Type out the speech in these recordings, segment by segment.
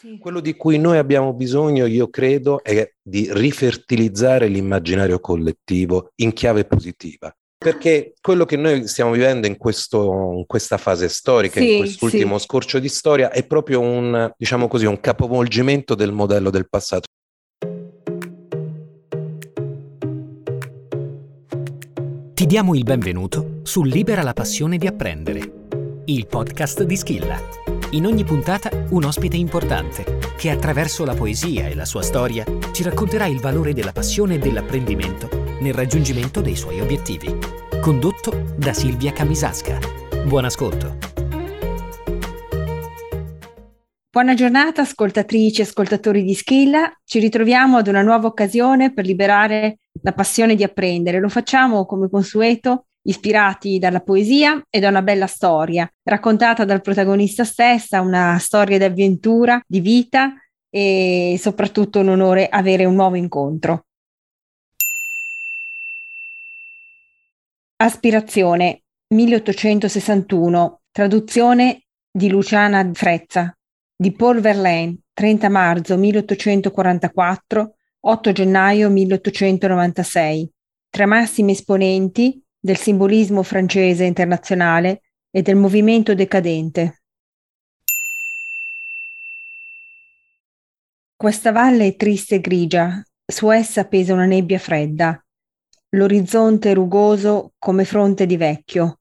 Sì. Quello di cui noi abbiamo bisogno, io credo, è di rifertilizzare l'immaginario collettivo in chiave positiva. Perché quello che noi stiamo vivendo in, questo, in questa fase storica, sì, in quest'ultimo sì. scorcio di storia, è proprio un, diciamo così, un capovolgimento del modello del passato. Ti diamo il benvenuto su Libera la passione di apprendere, il podcast di Schilla in ogni puntata un ospite importante che attraverso la poesia e la sua storia ci racconterà il valore della passione e dell'apprendimento nel raggiungimento dei suoi obiettivi. Condotto da Silvia Camisasca. Buon ascolto. Buona giornata ascoltatrici e ascoltatori di Schilla. Ci ritroviamo ad una nuova occasione per liberare la passione di apprendere. Lo facciamo come consueto ispirati dalla poesia e da una bella storia, raccontata dal protagonista stessa, una storia di avventura, di vita e soprattutto un onore avere un nuovo incontro. Aspirazione 1861, traduzione di Luciana Frezza, di Paul Verlaine, 30 marzo 1844, 8 gennaio 1896. Tra massimi esponenti del simbolismo francese internazionale e del movimento decadente. Questa valle è triste e grigia, su essa pesa una nebbia fredda, l'orizzonte rugoso come fronte di vecchio.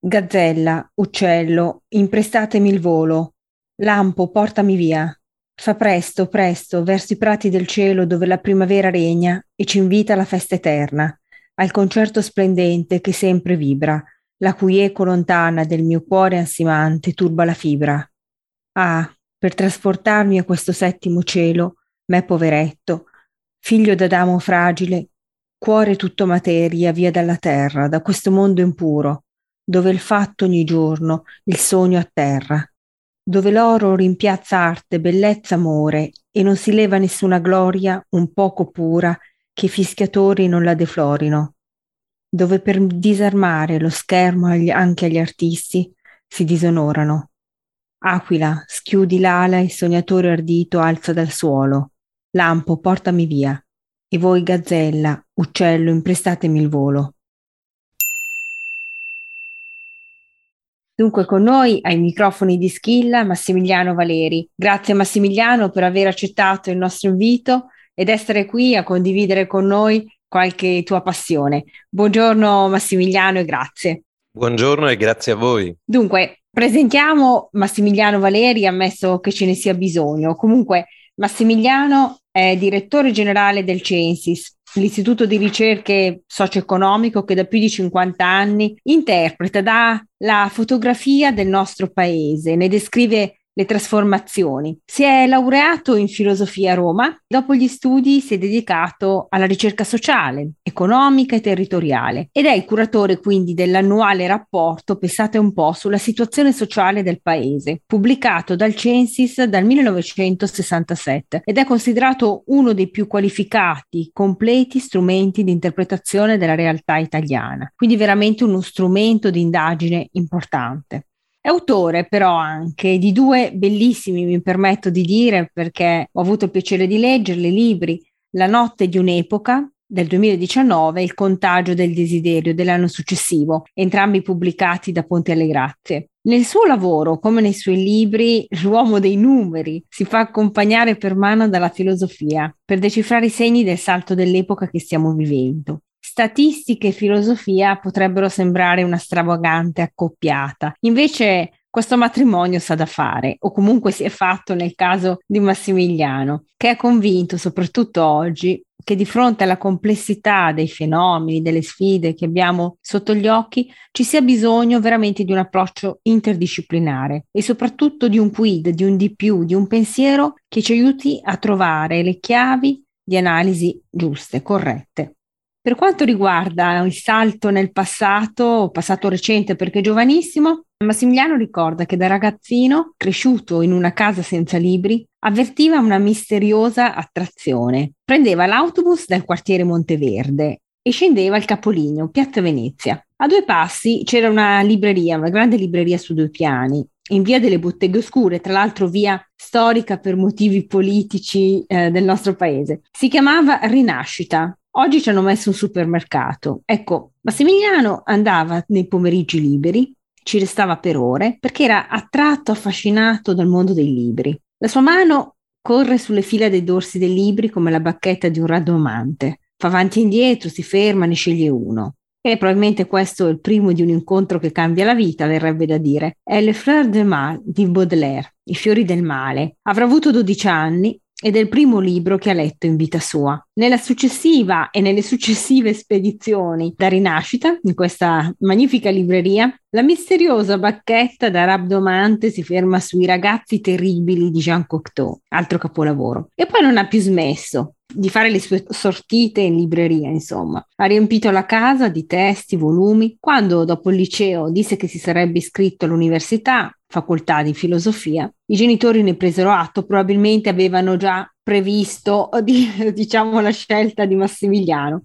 Gazzella, uccello, imprestatemi il volo, lampo, portami via. Fa presto, presto, verso i prati del cielo dove la primavera regna e ci invita alla festa eterna al concerto splendente che sempre vibra, la cui eco lontana del mio cuore ansimante turba la fibra. Ah, per trasportarmi a questo settimo cielo, me poveretto, figlio d'Adamo fragile, cuore tutto materia, via dalla terra, da questo mondo impuro, dove il fatto ogni giorno, il sogno a terra, dove l'oro rimpiazza arte, bellezza, amore, e non si leva nessuna gloria un poco pura che i fischiatori non la deflorino, dove per disarmare lo schermo anche agli artisti si disonorano. Aquila, schiudi l'ala e sognatore ardito alza dal suolo. Lampo, portami via. E voi, gazzella, uccello, imprestatemi il volo. Dunque con noi ai microfoni di Schilla Massimiliano Valeri. Grazie Massimiliano per aver accettato il nostro invito ed essere qui a condividere con noi qualche tua passione. Buongiorno Massimiliano e grazie. Buongiorno e grazie a voi. Dunque, presentiamo Massimiliano Valeri, ammesso che ce ne sia bisogno. Comunque, Massimiliano è direttore generale del Censis, l'istituto di ricerche socio-economico che da più di 50 anni interpreta da la fotografia del nostro paese, ne descrive le trasformazioni. Si è laureato in filosofia a Roma, dopo gli studi si è dedicato alla ricerca sociale, economica e territoriale ed è il curatore quindi dell'annuale rapporto, pensate un po', sulla situazione sociale del paese, pubblicato dal Censis dal 1967 ed è considerato uno dei più qualificati, completi strumenti di interpretazione della realtà italiana, quindi veramente uno strumento di indagine importante. È autore però anche di due bellissimi, mi permetto di dire, perché ho avuto il piacere di leggerli, libri La notte di un'epoca del 2019 e Il contagio del desiderio dell'anno successivo, entrambi pubblicati da Ponte alle Grazie. Nel suo lavoro, come nei suoi libri, l'uomo dei numeri si fa accompagnare per mano dalla filosofia per decifrare i segni del salto dell'epoca che stiamo vivendo statistica e filosofia potrebbero sembrare una stravagante accoppiata. Invece questo matrimonio sa da fare, o comunque si è fatto nel caso di Massimiliano, che è convinto, soprattutto oggi, che di fronte alla complessità dei fenomeni, delle sfide che abbiamo sotto gli occhi, ci sia bisogno veramente di un approccio interdisciplinare e soprattutto di un quid, di un di più, di un pensiero che ci aiuti a trovare le chiavi di analisi giuste, corrette. Per quanto riguarda il salto nel passato, passato recente perché giovanissimo, Massimiliano ricorda che da ragazzino, cresciuto in una casa senza libri, avvertiva una misteriosa attrazione. Prendeva l'autobus dal quartiere Monteverde e scendeva al capolineo, Piazza Venezia. A due passi c'era una libreria, una grande libreria su due piani in via delle Botteghe Oscure, tra l'altro via storica per motivi politici eh, del nostro paese. Si chiamava Rinascita. Oggi ci hanno messo un supermercato. Ecco, Massimiliano andava nei pomeriggi liberi, ci restava per ore perché era attratto, affascinato dal mondo dei libri. La sua mano corre sulle fila dei dorsi dei libri come la bacchetta di un radomante. Fa avanti e indietro, si ferma, ne sceglie uno. E probabilmente questo è il primo di un incontro che cambia la vita, verrebbe da dire. È Le Fleurs de Mal di Baudelaire, I fiori del male. Avrà avuto 12 anni ed è il primo libro che ha letto in vita sua. Nella successiva e nelle successive spedizioni da rinascita, in questa magnifica libreria, la misteriosa bacchetta da rabdomante si ferma sui ragazzi terribili di Jean Cocteau, altro capolavoro. E poi non ha più smesso di fare le sue sortite in libreria, insomma. Ha riempito la casa di testi, volumi. Quando dopo il liceo disse che si sarebbe iscritto all'università, facoltà di filosofia, i genitori ne presero atto, probabilmente avevano già previsto diciamo la scelta di Massimiliano.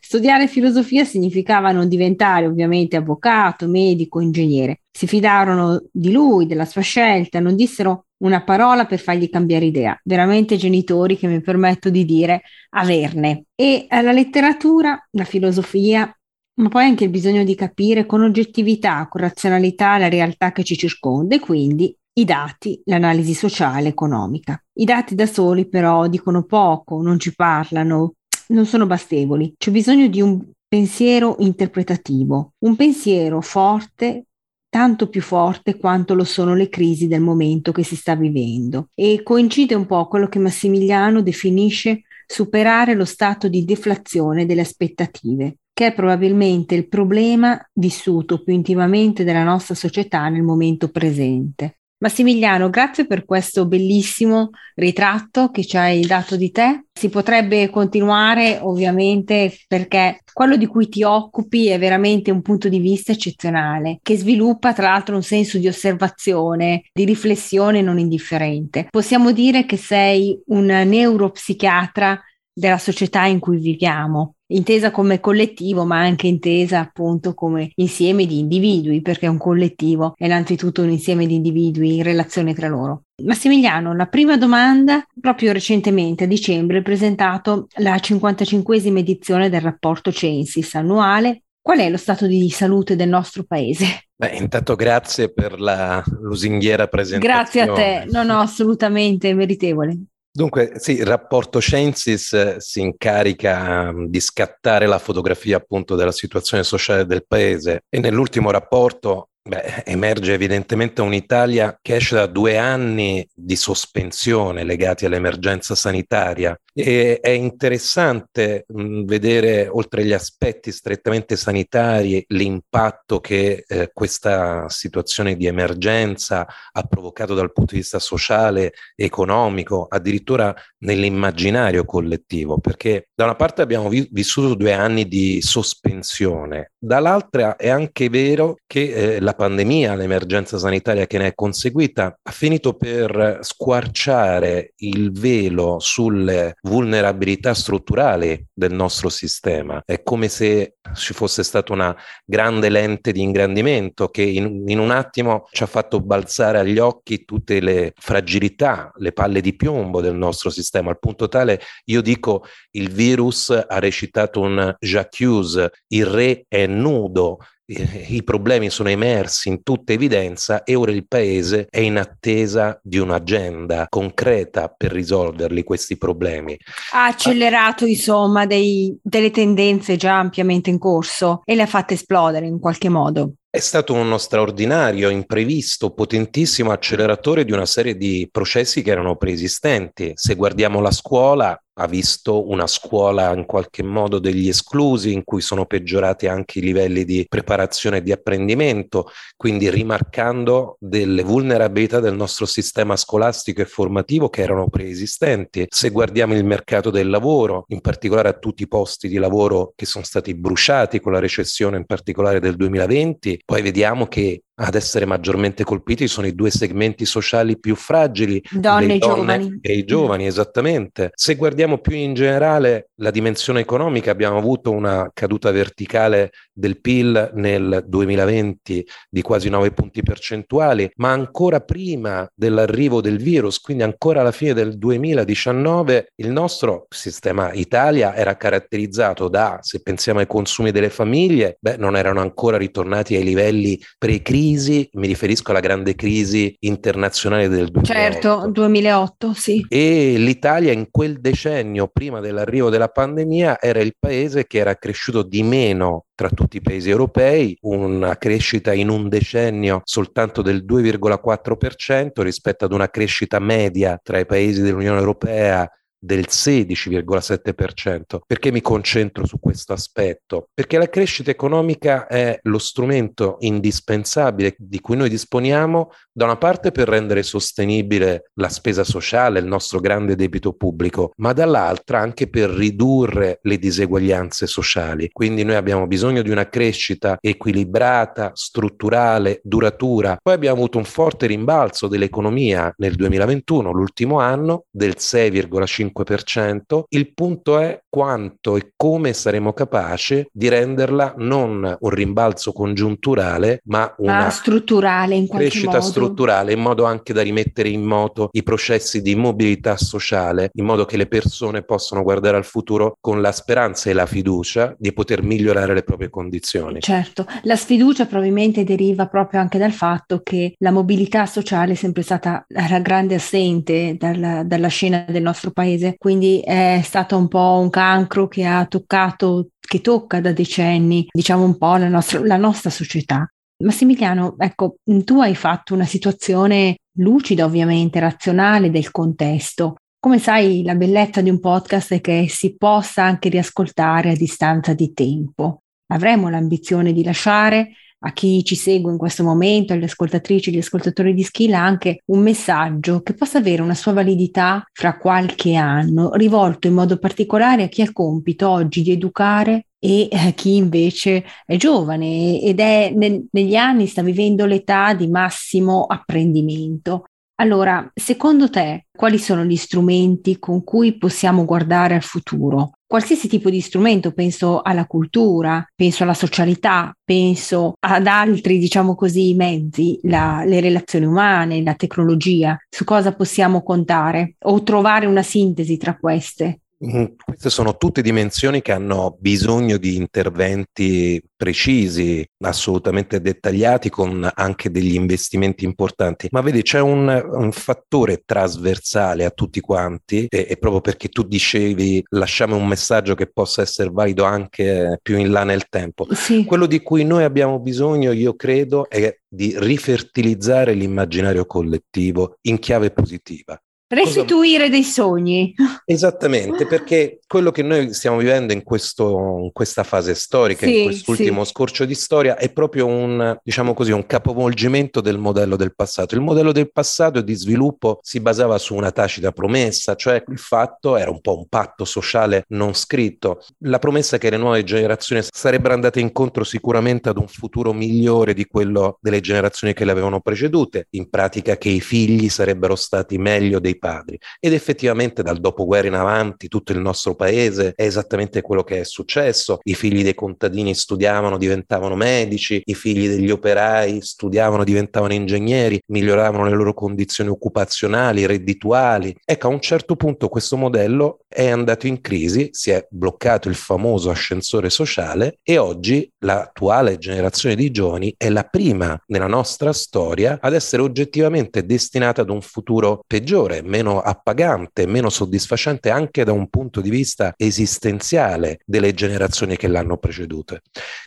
Studiare filosofia significava non diventare ovviamente avvocato, medico, ingegnere. Si fidarono di lui, della sua scelta, non dissero una parola per fargli cambiare idea. Veramente genitori che mi permetto di dire averne. E la letteratura, la filosofia, ma poi anche il bisogno di capire con oggettività, con razionalità la realtà che ci circonda e quindi i dati, l'analisi sociale, economica. I dati da soli però dicono poco, non ci parlano, non sono bastevoli. C'è bisogno di un pensiero interpretativo, un pensiero forte, tanto più forte quanto lo sono le crisi del momento che si sta vivendo. E coincide un po' quello che Massimiliano definisce superare lo stato di deflazione delle aspettative, che è probabilmente il problema vissuto più intimamente della nostra società nel momento presente. Massimiliano, grazie per questo bellissimo ritratto che ci hai dato di te. Si potrebbe continuare ovviamente perché quello di cui ti occupi è veramente un punto di vista eccezionale, che sviluppa tra l'altro un senso di osservazione, di riflessione non indifferente. Possiamo dire che sei un neuropsichiatra della società in cui viviamo intesa come collettivo, ma anche intesa appunto come insieme di individui, perché un collettivo è innanzitutto un insieme di individui in relazione tra loro. Massimiliano, la prima domanda, proprio recentemente a dicembre, hai presentato la 55esima edizione del rapporto Censis annuale. Qual è lo stato di salute del nostro paese? Beh, intanto grazie per la lusinghiera presentazione. Grazie a te, no, no, assolutamente meritevole. Dunque, sì, il rapporto Censis eh, si incarica um, di scattare la fotografia appunto della situazione sociale del paese. E nell'ultimo rapporto Beh, emerge evidentemente un'Italia che esce da due anni di sospensione legati all'emergenza sanitaria. E è interessante mh, vedere, oltre agli aspetti strettamente sanitari, l'impatto che eh, questa situazione di emergenza ha provocato dal punto di vista sociale, economico, addirittura nell'immaginario collettivo, perché da una parte abbiamo vi- vissuto due anni di sospensione, dall'altra è anche vero che eh, la pandemia, l'emergenza sanitaria che ne è conseguita, ha finito per squarciare il velo sulle vulnerabilità strutturali del nostro sistema. È come se ci fosse stata una grande lente di ingrandimento che in, in un attimo ci ha fatto balzare agli occhi tutte le fragilità, le palle di piombo del nostro sistema, al punto tale io dico il virus ha recitato un Jacques, il re è nudo, i problemi sono emersi in tutta evidenza e ora il Paese è in attesa di un'agenda concreta per risolverli questi problemi. Ha accelerato insomma dei, delle tendenze già ampiamente in corso e le ha fatte esplodere in qualche modo. È stato uno straordinario, imprevisto, potentissimo acceleratore di una serie di processi che erano preesistenti. Se guardiamo la scuola, ha visto una scuola in qualche modo degli esclusi, in cui sono peggiorati anche i livelli di preparazione e di apprendimento, quindi rimarcando delle vulnerabilità del nostro sistema scolastico e formativo che erano preesistenti. Se guardiamo il mercato del lavoro, in particolare a tutti i posti di lavoro che sono stati bruciati con la recessione in particolare del 2020, poi vediamo che ad essere maggiormente colpiti sono i due segmenti sociali più fragili, donne e giovani. E i giovani, esattamente. Se guardiamo più in generale la dimensione economica, abbiamo avuto una caduta verticale del PIL nel 2020 di quasi 9 punti percentuali, ma ancora prima dell'arrivo del virus, quindi ancora alla fine del 2019, il nostro sistema Italia era caratterizzato da, se pensiamo ai consumi delle famiglie, beh, non erano ancora ritornati ai livelli pre-crisi, mi riferisco alla grande crisi internazionale del 2008. Certo, 2008, sì. E l'Italia in quel decennio, prima dell'arrivo della pandemia, era il paese che era cresciuto di meno tra tutti i paesi europei, una crescita in un decennio soltanto del 2,4% rispetto ad una crescita media tra i paesi dell'Unione Europea del 16,7%. Perché mi concentro su questo aspetto? Perché la crescita economica è lo strumento indispensabile di cui noi disponiamo da una parte per rendere sostenibile la spesa sociale, il nostro grande debito pubblico, ma dall'altra anche per ridurre le diseguaglianze sociali. Quindi noi abbiamo bisogno di una crescita equilibrata, strutturale, duratura. Poi abbiamo avuto un forte rimbalzo dell'economia nel 2021, l'ultimo anno, del 6,5 5%. Il punto è quanto e come saremo capaci di renderla non un rimbalzo congiunturale, ma una ah, strutturale in crescita modo. strutturale, in modo anche da rimettere in moto i processi di mobilità sociale, in modo che le persone possano guardare al futuro con la speranza e la fiducia di poter migliorare le proprie condizioni. Certo, la sfiducia probabilmente deriva proprio anche dal fatto che la mobilità sociale è sempre stata la grande assente dalla, dalla scena del nostro paese paese, quindi è stato un po' un cancro che ha toccato, che tocca da decenni, diciamo un po' la nostra, la nostra società. Massimiliano, ecco, tu hai fatto una situazione lucida, ovviamente, razionale del contesto. Come sai, la bellezza di un podcast è che si possa anche riascoltare a distanza di tempo. Avremo l'ambizione di lasciare a chi ci segue in questo momento, alle ascoltatrici agli ascoltatori di Skill, anche un messaggio che possa avere una sua validità fra qualche anno, rivolto in modo particolare a chi ha il compito oggi di educare e a chi invece è giovane ed è nel, negli anni sta vivendo l'età di massimo apprendimento. Allora, secondo te, quali sono gli strumenti con cui possiamo guardare al futuro? Qualsiasi tipo di strumento, penso alla cultura, penso alla socialità, penso ad altri, diciamo così, mezzi, la, le relazioni umane, la tecnologia, su cosa possiamo contare o trovare una sintesi tra queste? Mm, queste sono tutte dimensioni che hanno bisogno di interventi precisi, assolutamente dettagliati, con anche degli investimenti importanti. Ma vedi, c'è un, un fattore trasversale a tutti quanti, e, e, proprio perché tu dicevi lasciamo un messaggio che possa essere valido anche più in là nel tempo. Sì. Quello di cui noi abbiamo bisogno, io credo, è di rifertilizzare l'immaginario collettivo in chiave positiva. Restituire Cosa... dei sogni. Esattamente, perché quello che noi stiamo vivendo in, questo, in questa fase storica, sì, in quest'ultimo sì. scorcio di storia, è proprio un, diciamo così, un capovolgimento del modello del passato. Il modello del passato di sviluppo si basava su una tacita promessa, cioè il fatto era un po' un patto sociale non scritto. La promessa che le nuove generazioni sarebbero andate incontro sicuramente ad un futuro migliore di quello delle generazioni che le avevano precedute, in pratica che i figli sarebbero stati meglio dei padri. Ed effettivamente dal dopoguerra in avanti tutto il nostro paese è esattamente quello che è successo. I figli dei contadini studiavano, diventavano medici, i figli degli operai studiavano, diventavano ingegneri, miglioravano le loro condizioni occupazionali, reddituali. Ecco, a un certo punto questo modello è andato in crisi, si è bloccato il famoso ascensore sociale e oggi l'attuale generazione di giovani è la prima nella nostra storia ad essere oggettivamente destinata ad un futuro peggiore, meno appagante, meno soddisfacente anche da un punto di vista esistenziale delle generazioni che l'hanno preceduto.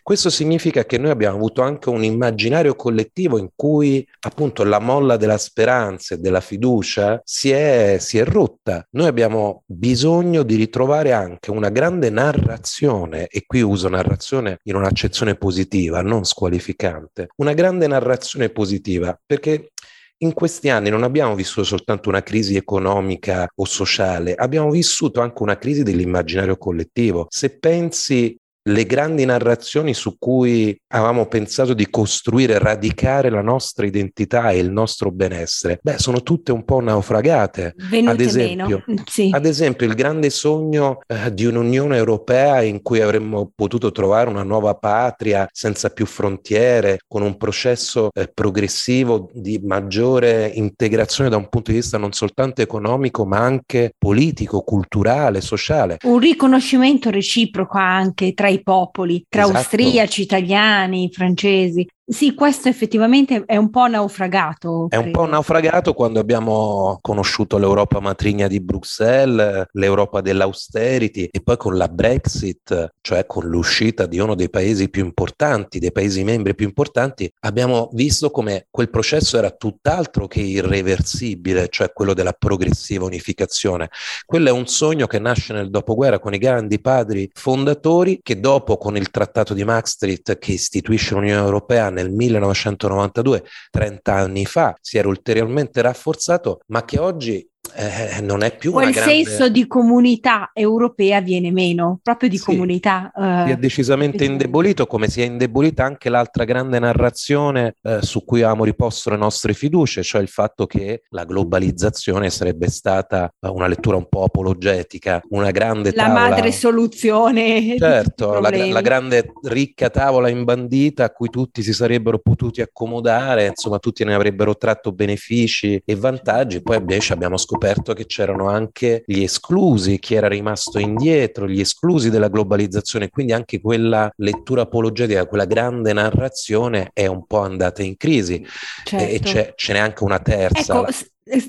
Questo significa che noi abbiamo avuto anche un immaginario collettivo in cui appunto la molla della speranza e della fiducia si è, si è rotta. Noi abbiamo bisogno di ritrovare anche una grande narrazione, e qui uso narrazione in un'accezione positiva, non squalificante, una grande narrazione positiva, perché in questi anni non abbiamo vissuto soltanto una crisi economica o sociale, abbiamo vissuto anche una crisi dell'immaginario collettivo. Se pensi le grandi narrazioni su cui avevamo pensato di costruire, radicare la nostra identità e il nostro benessere, beh, sono tutte un po' naufragate. Venute ad esempio, sì. ad esempio, il grande sogno eh, di un'Unione Europea in cui avremmo potuto trovare una nuova patria senza più frontiere, con un processo eh, progressivo di maggiore integrazione da un punto di vista non soltanto economico, ma anche politico, culturale, sociale. Un riconoscimento reciproco anche tra i popoli, tra esatto. austriaci, italiani, francesi. Sì, questo effettivamente è un po' naufragato. È credo. un po' naufragato quando abbiamo conosciuto l'Europa matrigna di Bruxelles, l'Europa dell'austerity e poi con la Brexit, cioè con l'uscita di uno dei paesi più importanti, dei paesi membri più importanti, abbiamo visto come quel processo era tutt'altro che irreversibile, cioè quello della progressiva unificazione. Quello è un sogno che nasce nel dopoguerra con i grandi padri fondatori che dopo con il trattato di Maastricht che istituisce l'Unione Europea nel 1992, 30 anni fa, si era ulteriormente rafforzato, ma che oggi eh, non è più quel grande... senso di comunità europea viene meno, proprio di sì, comunità. Eh, si è decisamente indebolito, come si è indebolita anche l'altra grande narrazione eh, su cui avevamo riposto le nostre fiducie, cioè il fatto che la globalizzazione sarebbe stata una lettura un po' apologetica, una grande la tavola... madre soluzione. Certo, la, la, grande ricca tavola imbandita a cui tutti si sarebbero potuti accomodare, insomma tutti ne avrebbero tratto benefici e vantaggi, poi invece abbiamo scoperto scoperto che c'erano anche gli esclusi, chi era rimasto indietro, gli esclusi della globalizzazione, quindi anche quella lettura apologetica, quella grande narrazione è un po' andata in crisi certo. e c'è, ce n'è anche una terza. Ecco,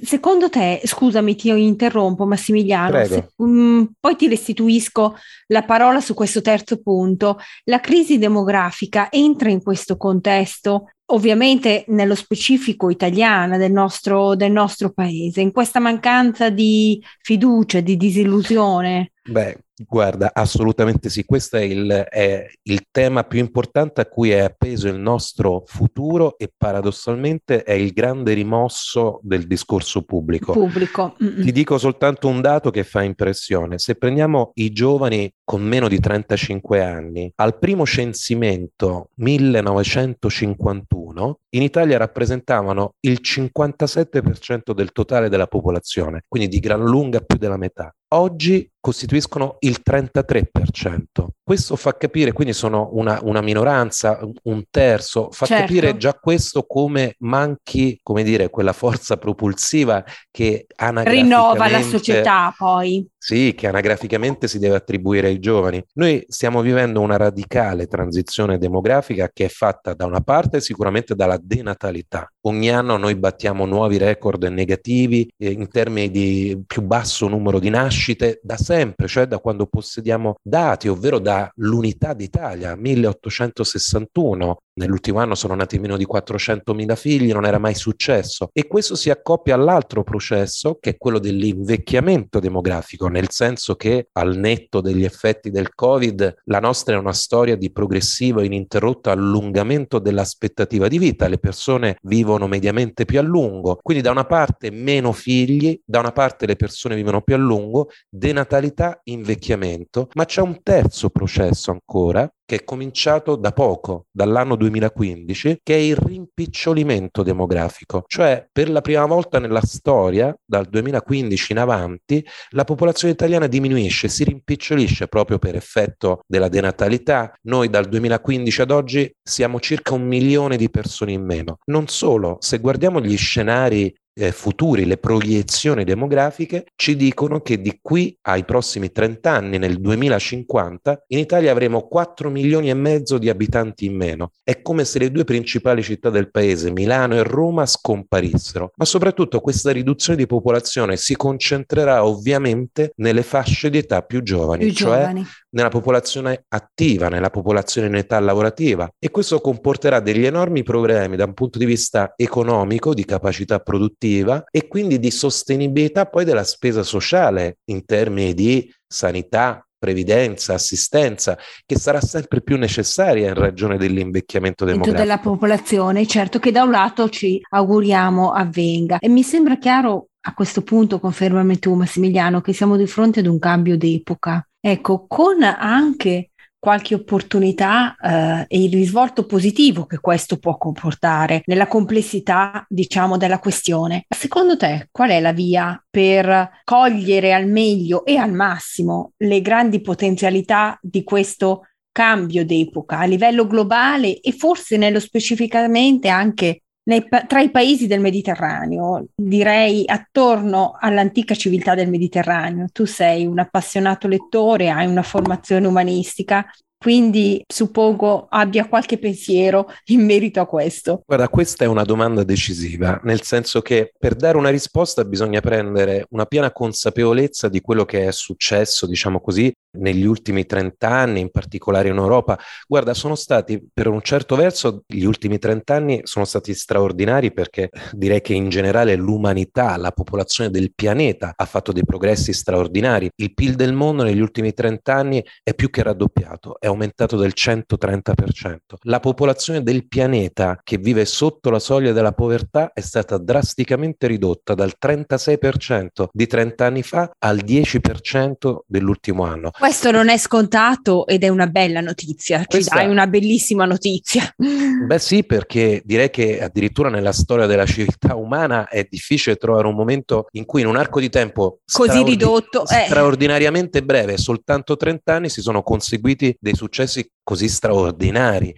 Secondo te, scusami, ti interrompo Massimiliano, se, um, poi ti restituisco la parola su questo terzo punto. La crisi demografica entra in questo contesto ovviamente nello specifico italiana del nostro, del nostro paese, in questa mancanza di fiducia, di disillusione? Beh, Guarda, assolutamente sì, questo è il, è il, tema più importante a cui è appeso il nostro futuro e paradossalmente è il grande rimosso del discorso pubblico. pubblico. Ti dico soltanto un dato che fa impressione. Se prendiamo i giovani con meno di 35 anni, al primo censimento 1951 in Italia rappresentavano il 57% del totale della popolazione, quindi di gran lunga più della metà oggi costituiscono il 33%. Questo fa capire, quindi sono una, una minoranza, un terzo, fa certo. capire già questo come manchi, come dire, quella forza propulsiva che anagraficamente... Rinnova la società poi. Sì, che anagraficamente si deve attribuire ai giovani. Noi stiamo vivendo una radicale transizione demografica che è fatta da una parte sicuramente dalla denatalità. Ogni anno noi battiamo nuovi record negativi eh, in termini di più basso numero di nascite da sempre, cioè da quando possediamo dati, ovvero dall'unità d'Italia, 1861, Nell'ultimo anno sono nati meno di 400.000 figli, non era mai successo. E questo si accoppia all'altro processo, che è quello dell'invecchiamento demografico, nel senso che al netto degli effetti del Covid, la nostra è una storia di progressivo e ininterrotto allungamento dell'aspettativa di vita. Le persone vivono mediamente più a lungo. Quindi da una parte meno figli, da una parte le persone vivono più a lungo, denatalità, invecchiamento, ma c'è un terzo processo ancora che è cominciato da poco, dall'anno 2015, che è il rimpicciolimento demografico. Cioè, per la prima volta nella storia, dal 2015 in avanti, la popolazione italiana diminuisce, si rimpicciolisce proprio per effetto della denatalità. Noi dal 2015 ad oggi siamo circa un milione di persone in meno. Non solo, se guardiamo gli scenari eh, futuri, le proiezioni demografiche, ci dicono che di qui ai prossimi 30 anni, nel 2050, in Italia avremo 4 milioni e mezzo di abitanti in meno. È come se le due principali città del paese, Milano e Roma, scomparissero. Ma soprattutto questa riduzione di popolazione si concentrerà ovviamente nelle fasce di età più giovani, più cioè giovani. nella popolazione attiva, nella popolazione in età lavorativa. E questo comporterà degli enormi problemi da un punto di vista economico, di capacità produttiva, produttiva e quindi di sostenibilità poi della spesa sociale in termini di sanità, previdenza, assistenza, che sarà sempre più necessaria in ragione dell'invecchiamento demografico. della popolazione, certo che da un lato ci auguriamo avvenga. E mi sembra chiaro a questo punto, confermami tu Massimiliano, che siamo di fronte ad un cambio d'epoca. Ecco, con anche qualche opportunità eh, e il risvolto positivo che questo può comportare nella complessità, diciamo, della questione. Secondo te, qual è la via per cogliere al meglio e al massimo le grandi potenzialità di questo cambio d'epoca a livello globale e forse nello specificamente anche nei, tra i paesi del Mediterraneo, direi attorno all'antica civiltà del Mediterraneo. Tu sei un appassionato lettore, hai una formazione umanistica, quindi suppongo abbia qualche pensiero in merito a questo. Guarda, questa è una domanda decisiva, nel senso che per dare una risposta bisogna prendere una piena consapevolezza di quello che è successo, diciamo così, negli ultimi 30 anni, in particolare in Europa. Guarda, sono stati per un certo verso gli ultimi 30 anni sono stati straordinari perché direi che in generale l'umanità, la popolazione del pianeta ha fatto dei progressi straordinari. Il PIL del mondo negli ultimi 30 anni è più che raddoppiato, è aumentato del 130%. La popolazione del pianeta che vive sotto la soglia della povertà è stata drasticamente ridotta dal 36% di 30 anni fa al 10% dell'ultimo anno. Questo non è scontato ed è una bella notizia, ci Questa... dai una bellissima notizia. Beh sì, perché direi che addirittura nella storia della civiltà umana è difficile trovare un momento in cui in un arco di tempo così straordi- ridotto, eh. straordinariamente breve, soltanto 30 anni, si sono conseguiti dei successi così straordinari.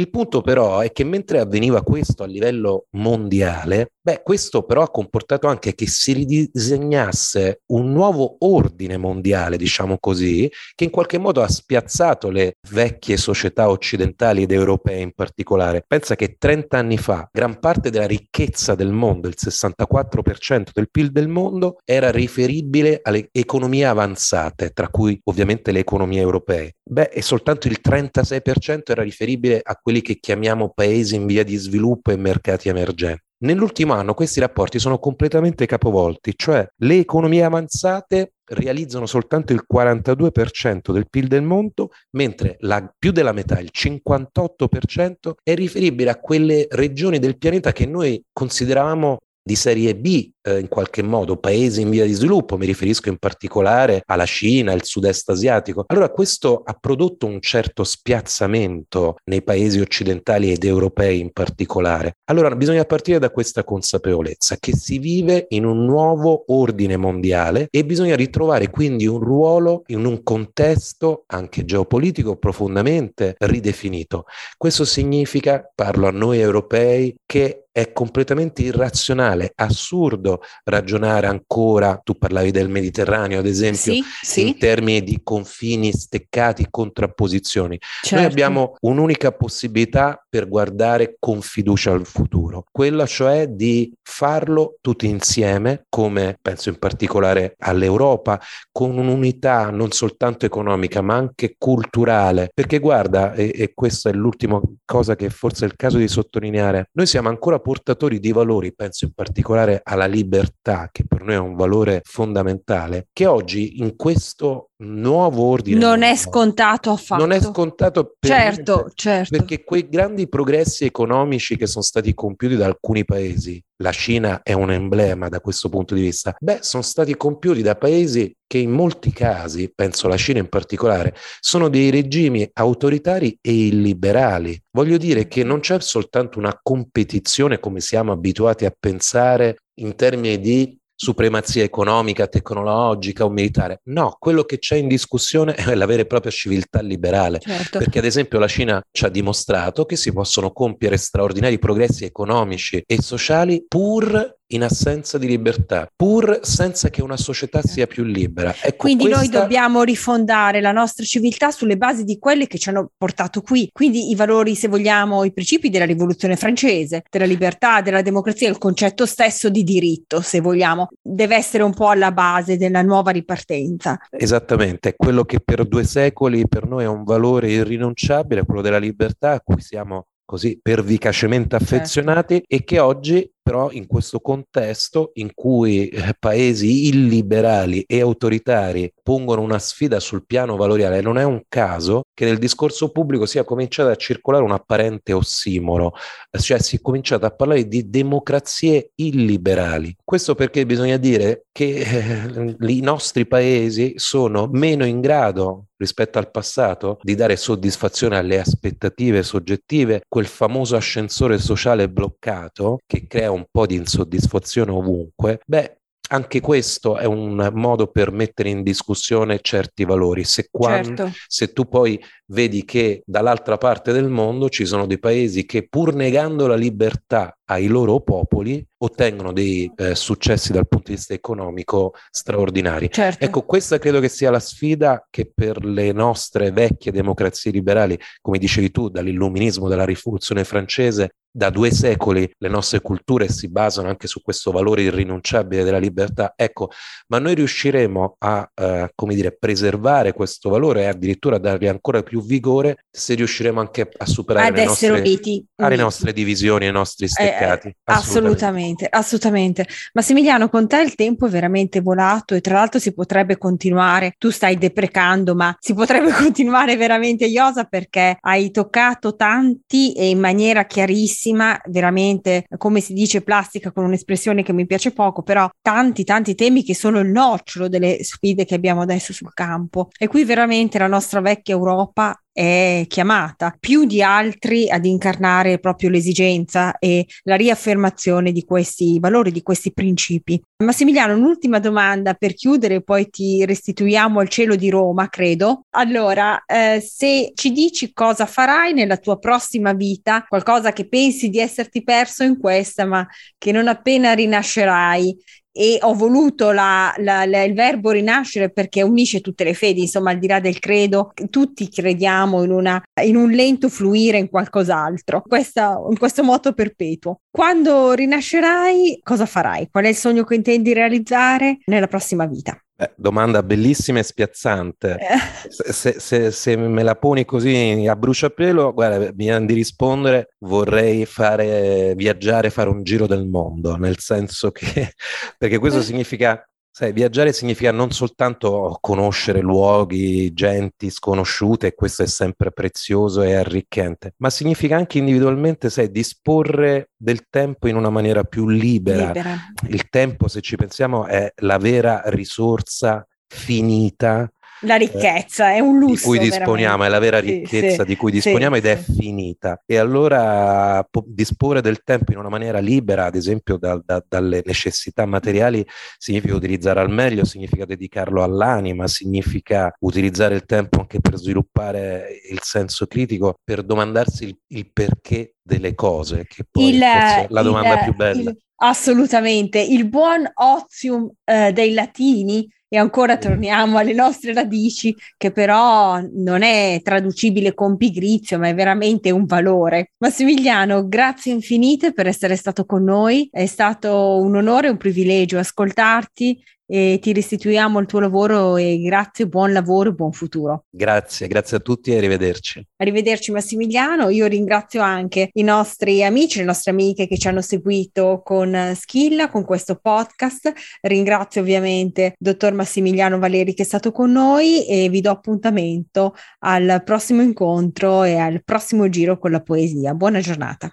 Il punto però è che mentre avveniva questo a livello mondiale, beh, questo però ha comportato anche che si ridisegnasse un nuovo ordine mondiale, diciamo così, che in qualche modo ha spiazzato le vecchie società occidentali ed europee in particolare. Pensa che 30 anni fa gran parte della ricchezza del mondo, il 64% del PIL del mondo, era riferibile alle economie avanzate, tra cui ovviamente le economie europee. Beh, e soltanto il 36% era riferibile a quelli che chiamiamo paesi in via di sviluppo e mercati emergenti. Nell'ultimo anno questi rapporti sono completamente capovolti, cioè le economie avanzate realizzano soltanto il 42% del PIL del mondo, mentre la, più della metà, il 58%, è riferibile a quelle regioni del pianeta che noi consideravamo di serie B eh, in qualche modo, paesi in via di sviluppo, mi riferisco in particolare alla Cina, al sud-est asiatico. Allora questo ha prodotto un certo spiazzamento nei paesi occidentali ed europei in particolare. Allora bisogna partire da questa consapevolezza che si vive in un nuovo ordine mondiale e bisogna ritrovare quindi un ruolo in un contesto anche geopolitico profondamente ridefinito. Questo significa, parlo a noi europei, che è completamente irrazionale, assurdo ragionare ancora, tu parlavi del Mediterraneo ad esempio, sì, sì. in termini di confini steccati, contrapposizioni. Certo. Noi abbiamo un'unica possibilità per guardare con fiducia al futuro, quella cioè di farlo tutti insieme, come penso in particolare all'Europa, con un'unità non soltanto economica ma anche culturale, perché guarda, e, e questa è l'ultima cosa che forse è il caso di sottolineare, noi siamo ancora portatori di valori, penso in particolare alla libertà, che per noi è un valore fondamentale, che oggi in questo nuovo ordine non è scontato affatto. Non è scontato per certo, niente, certo. perché quei grandi progressi economici che sono stati compiuti da alcuni paesi, la Cina è un emblema da questo punto di vista, beh, sono stati compiuti da paesi che in molti casi, penso alla Cina in particolare, sono dei regimi autoritari e illiberali. Voglio dire che non c'è soltanto una competizione come siamo abituati a pensare in termini di supremazia economica, tecnologica o militare. No, quello che c'è in discussione è la vera e propria civiltà liberale. Certo. Perché ad esempio la Cina ci ha dimostrato che si possono compiere straordinari progressi economici e sociali pur in assenza di libertà, pur senza che una società sia più libera. Ecco, Quindi questa... noi dobbiamo rifondare la nostra civiltà sulle basi di quelle che ci hanno portato qui. Quindi i valori, se vogliamo, i principi della rivoluzione francese, della libertà, della democrazia, il concetto stesso di diritto, se vogliamo, deve essere un po' alla base della nuova ripartenza. Esattamente, è quello che per due secoli per noi è un valore irrinunciabile, quello della libertà a cui siamo così pervicacemente affezionati certo. e che oggi però in questo contesto in cui eh, paesi illiberali e autoritari pongono una sfida sul piano valoriale, non è un caso che nel discorso pubblico sia cominciato a circolare un apparente ossimoro, cioè si è cominciato a parlare di democrazie illiberali. Questo perché bisogna dire che eh, i nostri paesi sono meno in grado rispetto al passato di dare soddisfazione alle aspettative soggettive, quel famoso ascensore sociale bloccato che crea un po' di insoddisfazione ovunque, beh, anche questo è un modo per mettere in discussione certi valori. Se, quando, certo. se, tu poi vedi che dall'altra parte del mondo ci sono dei paesi che pur negando la libertà ai loro popoli ottengono dei eh, successi dal punto di vista economico straordinari. Certo. Ecco, questa credo che sia la sfida che per le nostre vecchie democrazie liberali, come dicevi tu, dall'illuminismo, dalla rivoluzione francese, da due secoli le nostre culture si basano anche su questo valore irrinunciabile della libertà. Ecco, ma noi riusciremo a, eh, come dire, preservare questo valore e addirittura dargli ancora più vigore se riusciremo anche a superare Ad le, nostre, uniti, uniti. le nostre divisioni, i nostri steccati. Eh, assolutamente. assolutamente, assolutamente. Massimiliano, con te il tempo è veramente volato e tra l'altro si potrebbe continuare, tu stai deprecando, ma si potrebbe continuare veramente Iosa perché hai toccato tanti e in maniera chiarissima bellissima, veramente come si dice plastica con un'espressione che mi piace poco, però tanti tanti temi che sono il nocciolo delle sfide che abbiamo adesso sul campo. E qui veramente la nostra vecchia Europa è chiamata più di altri ad incarnare proprio l'esigenza e la riaffermazione di questi valori, di questi principi. Massimiliano, un'ultima domanda per chiudere, poi ti restituiamo al cielo di Roma, credo. Allora, eh, se ci dici cosa farai nella tua prossima vita, qualcosa che pensi di esserti perso in questa, ma che non appena rinascerai, e ho voluto la, la, la, il verbo rinascere perché unisce tutte le fedi, insomma, al di là del credo, tutti crediamo in, una, in un lento fluire in qualcos'altro, questa, in questo moto perpetuo. Quando rinascerai, cosa farai? Qual è il sogno che intendi realizzare nella prossima vita? Eh, domanda bellissima e spiazzante. Eh. Se, se, se, me la poni così a bruciapelo, guarda, mi viene di rispondere, vorrei fare viaggiare, fare un giro del mondo, nel senso che, perché questo eh. significa Sai, viaggiare significa non soltanto conoscere luoghi, genti sconosciute, e questo è sempre prezioso e arricchente, ma significa anche individualmente, sai, disporre del tempo in una maniera più libera. libera. Il tempo, se ci pensiamo, è la vera risorsa finita la ricchezza, è un lusso. Di cui disponiamo, veramente. è la vera ricchezza sì, di cui disponiamo sì, ed è finita. E allora po- disporre del tempo in una maniera libera, ad esempio da, da, dalle necessità materiali, significa utilizzare al meglio, significa dedicarlo all'anima, significa utilizzare il tempo anche per sviluppare il senso critico, per domandarsi il, il perché delle cose, che poi il, è la domanda il, più bella. assolutamente. Il buon ozium eh, dei latini e ancora torniamo alle nostre radici, che però non è traducibile con pigrizio, ma è veramente un valore. Massimiliano, grazie infinite per essere stato con noi. È stato un onore e un privilegio ascoltarti e ti restituiamo il tuo lavoro e grazie, buon lavoro e buon futuro. Grazie, grazie a tutti e arrivederci. Arrivederci Massimiliano, io ringrazio anche i nostri amici, le nostre amiche che ci hanno seguito con Schilla, con questo podcast. Ringrazio ovviamente dottor Massimiliano Valeri che è stato con noi e vi do appuntamento al prossimo incontro e al prossimo giro con la poesia. Buona giornata.